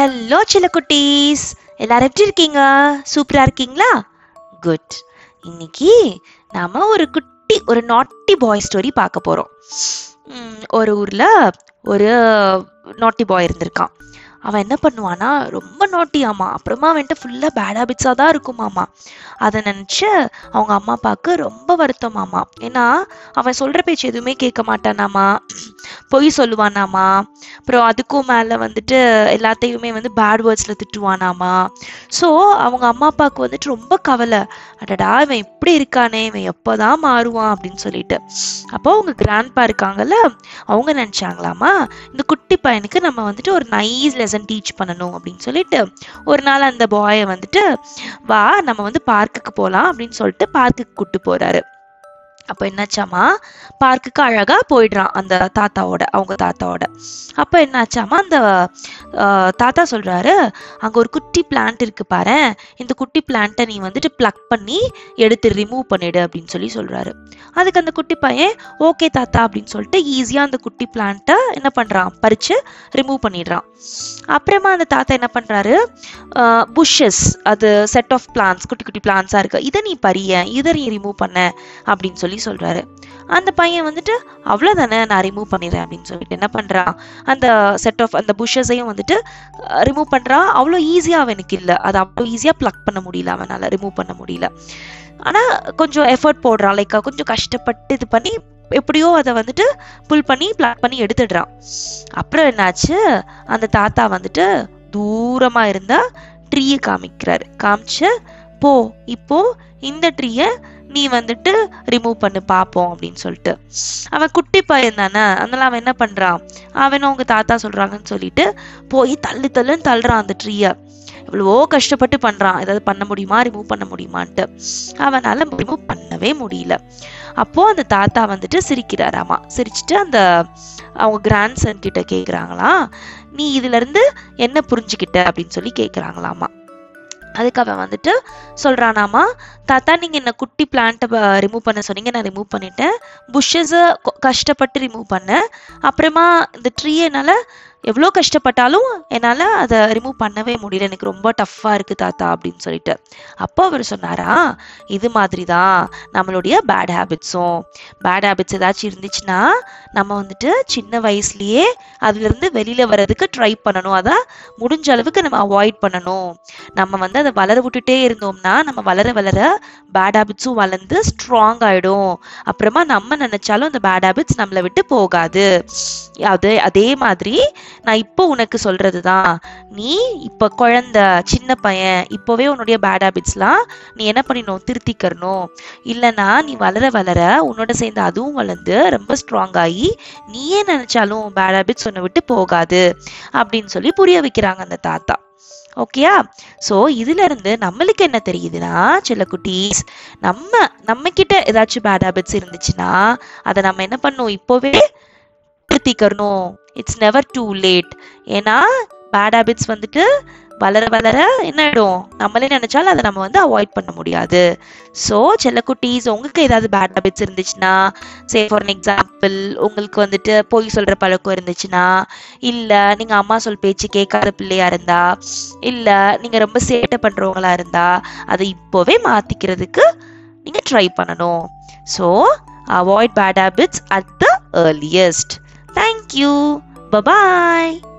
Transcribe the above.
Hello சில குட்டீஸ். எல்லாரும் எப்படி இருக்கீங்க? சூப்பராக இருக்கீங்களா? குட் இன்னைக்கு நாம் ஒரு குட்டி ஒரு நாட்டி பாய் ஸ்டோரி பார்க்க போகிறோம் ஒரு ஊரில் ஒரு நாட்டி பாய் இருந்திருக்கான். அவன் என்ன பண்ணுவானா ரொம்ப நாட்டியாமா அப்புறமா அவன்ட்டு ஃபுல்லாக பேட் ஹேபிட்ஸாக தான் இருக்குமாமா அதை நினச்சி அவங்க அம்மா அப்பாவுக்கு ரொம்ப வருத்தமாமா ஏன்னா அவன் சொல்கிற பேச்சு எதுவுமே கேட்க மாட்டானாமா பொய் சொல்லுவானாமா அப்புறம் அதுக்கும் மேலே வந்துட்டு எல்லாத்தையுமே வந்து பேட் வேர்ட்ஸில் திட்டுவானாமா? ஸோ அவங்க அம்மா அப்பாவுக்கு வந்துட்டு ரொம்ப கவலை. அடடா இவன் இப்படி இருக்கானே இவன் எப்போதான் மாறுவான் அப்படின்னு சொல்லிட்டு. அப்போ அவங்க கிராண்ட்பா இருக்காங்கல்ல அவங்க நினச்சாங்களாமா இந்த குட்டி பையனுக்கு நம்ம வந்துட்டு ஒரு நைஸ் லெசன் டீச் பண்ணணும் அப்படின்னு சொல்லிட்டு ஒரு நாள் அந்த பாயை வந்துட்டு வா நம்ம வந்து பார்க்குக்கு போகலாம் அப்படின்னு சொல்லிட்டு பார்க்குக்கு கூப்பிட்டு போகிறாரு அப்போ என்னாச்சாமா பார்க்குக்கு அழகாக போயிடுறான் அந்த தாத்தாவோட அவங்க தாத்தாவோட. அப்போ என்னாச்சாமா அந்த தாத்தா சொல்கிறாரு அங்கே ஒரு குட்டி பிளான்ட் இருக்கு பாரு இந்த குட்டி பிளான்ட்டை நீ வந்துட்டு ப்ளக் பண்ணி எடுத்து ரிமூவ் பண்ணிடு அப்படின்னு சொல்லி சொல்கிறாரு அதுக்கு அந்த குட்டி பையன் ஓகே தாத்தா அப்படின்னு சொல்லிட்டு ஈஸியாக அந்த குட்டி பிளான்ட்டை என்ன பண்ணுறான் பறித்து ரிமூவ் பண்ணிடுறான். அப்புறமா அந்த தாத்தா என்ன பண்ணுறாரு புஷ்ஷஸ் அது செட் ஆஃப் பிளான்ஸ் குட்டி குட்டி பிளான்ஸாக இருக்குது இதை நீ பறிய இதை நீ ரிமூவ் பண்ண அப்படின்னு சொல்லி சொல்றாரு. அந்த பையன் வந்துட்டு அவ்வளோதானே நான் ரிமூவ் பண்ணிடுறேன் அப்படின்னு சொல்லிட்டு என்ன பண்றான் அந்த செட் ஆஃப் அந்த புஷ்ஷஸையும் வந்துட்டு ரிமூவ் பண்றான் அவ்வளோ ஈஸியாக அவனுக்கு இல்லை. அது அவ்வளோ ஈஸியாக ப்ளக் பண்ண முடியல அவனால ரிமூவ் பண்ண முடியல. ஆனால் கொஞ்சம் எஃபர்ட் போடுறான். லைக் கொஞ்சம் கஷ்டப்பட்டு இது பண்ணி எப்படியோ அதை வந்துட்டு புல் பண்ணி ப்ளக் பண்ணி எடுத்துடுறான். அப்புறம் என்னாச்சு? அந்த தாத்தா வந்துட்டு தூரமா இருந்த ட்ரீயை காமிக்கிறாரு. காமிச்சு போ இப்போ இந்த ட்ரீயை நீ வந்துட்டு ரிமூவ் பண்ணு பார்ப்போம் அப்படின்னு சொல்லிட்டு. அவன் குட்டி பையன் தானே அதனால அவன் என்ன பண்றான்? அவன் அவங்க தாத்தா சொல்றாங்கன்னு சொல்லிட்டு போய் தள்ளு தள்ளுன்னு தள்ளுறான் அந்த ட்ரீயை எவ்வளவோ கஷ்டப்பட்டு பண்றான். ஏதாவது பண்ண முடியுமா? ரிமூவ் பண்ண முடியுமான்ட்டு. அவனால ரிமூவ் பண்ணவே முடியல. அப்போ அந்த தாத்தா வந்துட்டு சிரிக்கிறாராமா. சிரிச்சுட்டு அந்த அவங்க கிராண்ட் சன் கிட்ட கேக்குறாங்களா நீ இதுல இருந்து என்ன புரிஞ்சுக்கிட்ட? அப்படின்னு சொல்லி கேக்குறாங்களாமா. அதுக்கு அவன் வந்துட்டு சொல்றானாமா தாத்தா நீங்க என்ன குட்டி பிளான்ட்டை ரிமூவ் பண்ண சொன்னீங்க நான் ரிமூவ் பண்ணிட்டேன். புஷ்ஷஸை கஷ்டப்பட்டு ரிமூவ் பண்ணேன். அப்புறமா இந்த ட்ரீயை என்னால் எவ்வளோ கஷ்டப்பட்டாலும் என்னால் அதை ரிமூவ் பண்ணவே முடியல. எனக்கு ரொம்ப டஃப்பாக இருக்குது தாத்தா அப்படின்னு சொல்லிட்டு. அப்போ அவர் சொன்னாரா இது மாதிரி தான் நம்மளுடைய பேட் ஹேபிட்ஸும் பேட் ஹேபிட்ஸ் ஏதாச்சும் இருந்துச்சுன்னா நம்ம வந்துட்டு சின்ன வயசுலேயே அதுலேருந்து வெளியில் வர்றதுக்கு ட்ரை பண்ணணும். அதை முடிஞ்ச அளவுக்கு நம்ம அவாய்ட் பண்ணணும். நம்ம வந்து அதை வளர விட்டுட்டே இருந்தோம்னா நம்ம வளர வளர பேட் ஹேபிட்ஸும் வளர்ந்து ஸ்ட்ராங் ஆகிடும் அப்புறமா நம்ம நினச்சாலும் அந்த பேட் ஹேபிட்ஸ் நம்மளை விட்டு போகாது. அதே அதே மாதிரி நான் இப்போ உனக்கு சொல்றது தான் நீ இப்போ குழந்த சின்ன பையன் இப்போவே உன்னுடைய பேட் ஹேபிட்ஸ்லாம் நீ என்ன பண்ணிடணும் திருத்திக்கிறணும். இல்லைனா நீ வளர வளர உன்னோட சேர்ந்து அதுவும் வளர்ந்து ரொம்ப ஸ்ட்ராங் ஆகி நீயே நினைச்சாலும் பேட் ஹேபிட்ஸ் உன்னை விட்டு போகாது அப்படின்னு சொல்லி புரிய வைக்கிறாங்க அந்த தாத்தா. ஓகேயா ஸோ இதுல இருந்து நம்மளுக்கு என்ன தெரியுதுன்னா சில குட்டீஸ் நம்ம நம்ம கிட்ட ஏதாச்சும் பேட் ஹேபிட்ஸ் இருந்துச்சுன்னா அதை நம்ம என்ன பண்ணும் இப்போவே திருத்திக்கிறணும் இட்ஸ் நெவர் டூ லேட் ஏன்னா பேட் ஹேபிட்ஸ் வந்துட்டு வளர வளர என்ன ஆகிடும் நம்மளே நினைச்சாலும் அதை நம்ம வந்து அவாய்ட் பண்ண முடியாது. ஸோ செல்லக்குட்டீஸ் உங்களுக்கு ஏதாவது பேட் ஹேபிட்ஸ் இருந்துச்சுன்னா சே ஃபார் எக்ஸாம்பிள் உங்களுக்கு வந்துட்டு பொய் சொல்கிற பழக்கம் இருந்துச்சுன்னா இல்லை நீங்கள் அம்மா சொல் பேச்சு கேட்காத பிள்ளையா இருந்தா இல்லை நீங்கள் ரொம்ப சேட்டை பண்ணுறவங்களா இருந்தா அதை இப்போவே மாற்றிக்கிறதுக்கு நீங்கள் ட்ரை பண்ணணும். So avoid bad habits at the earliest Thank you. Bye bye.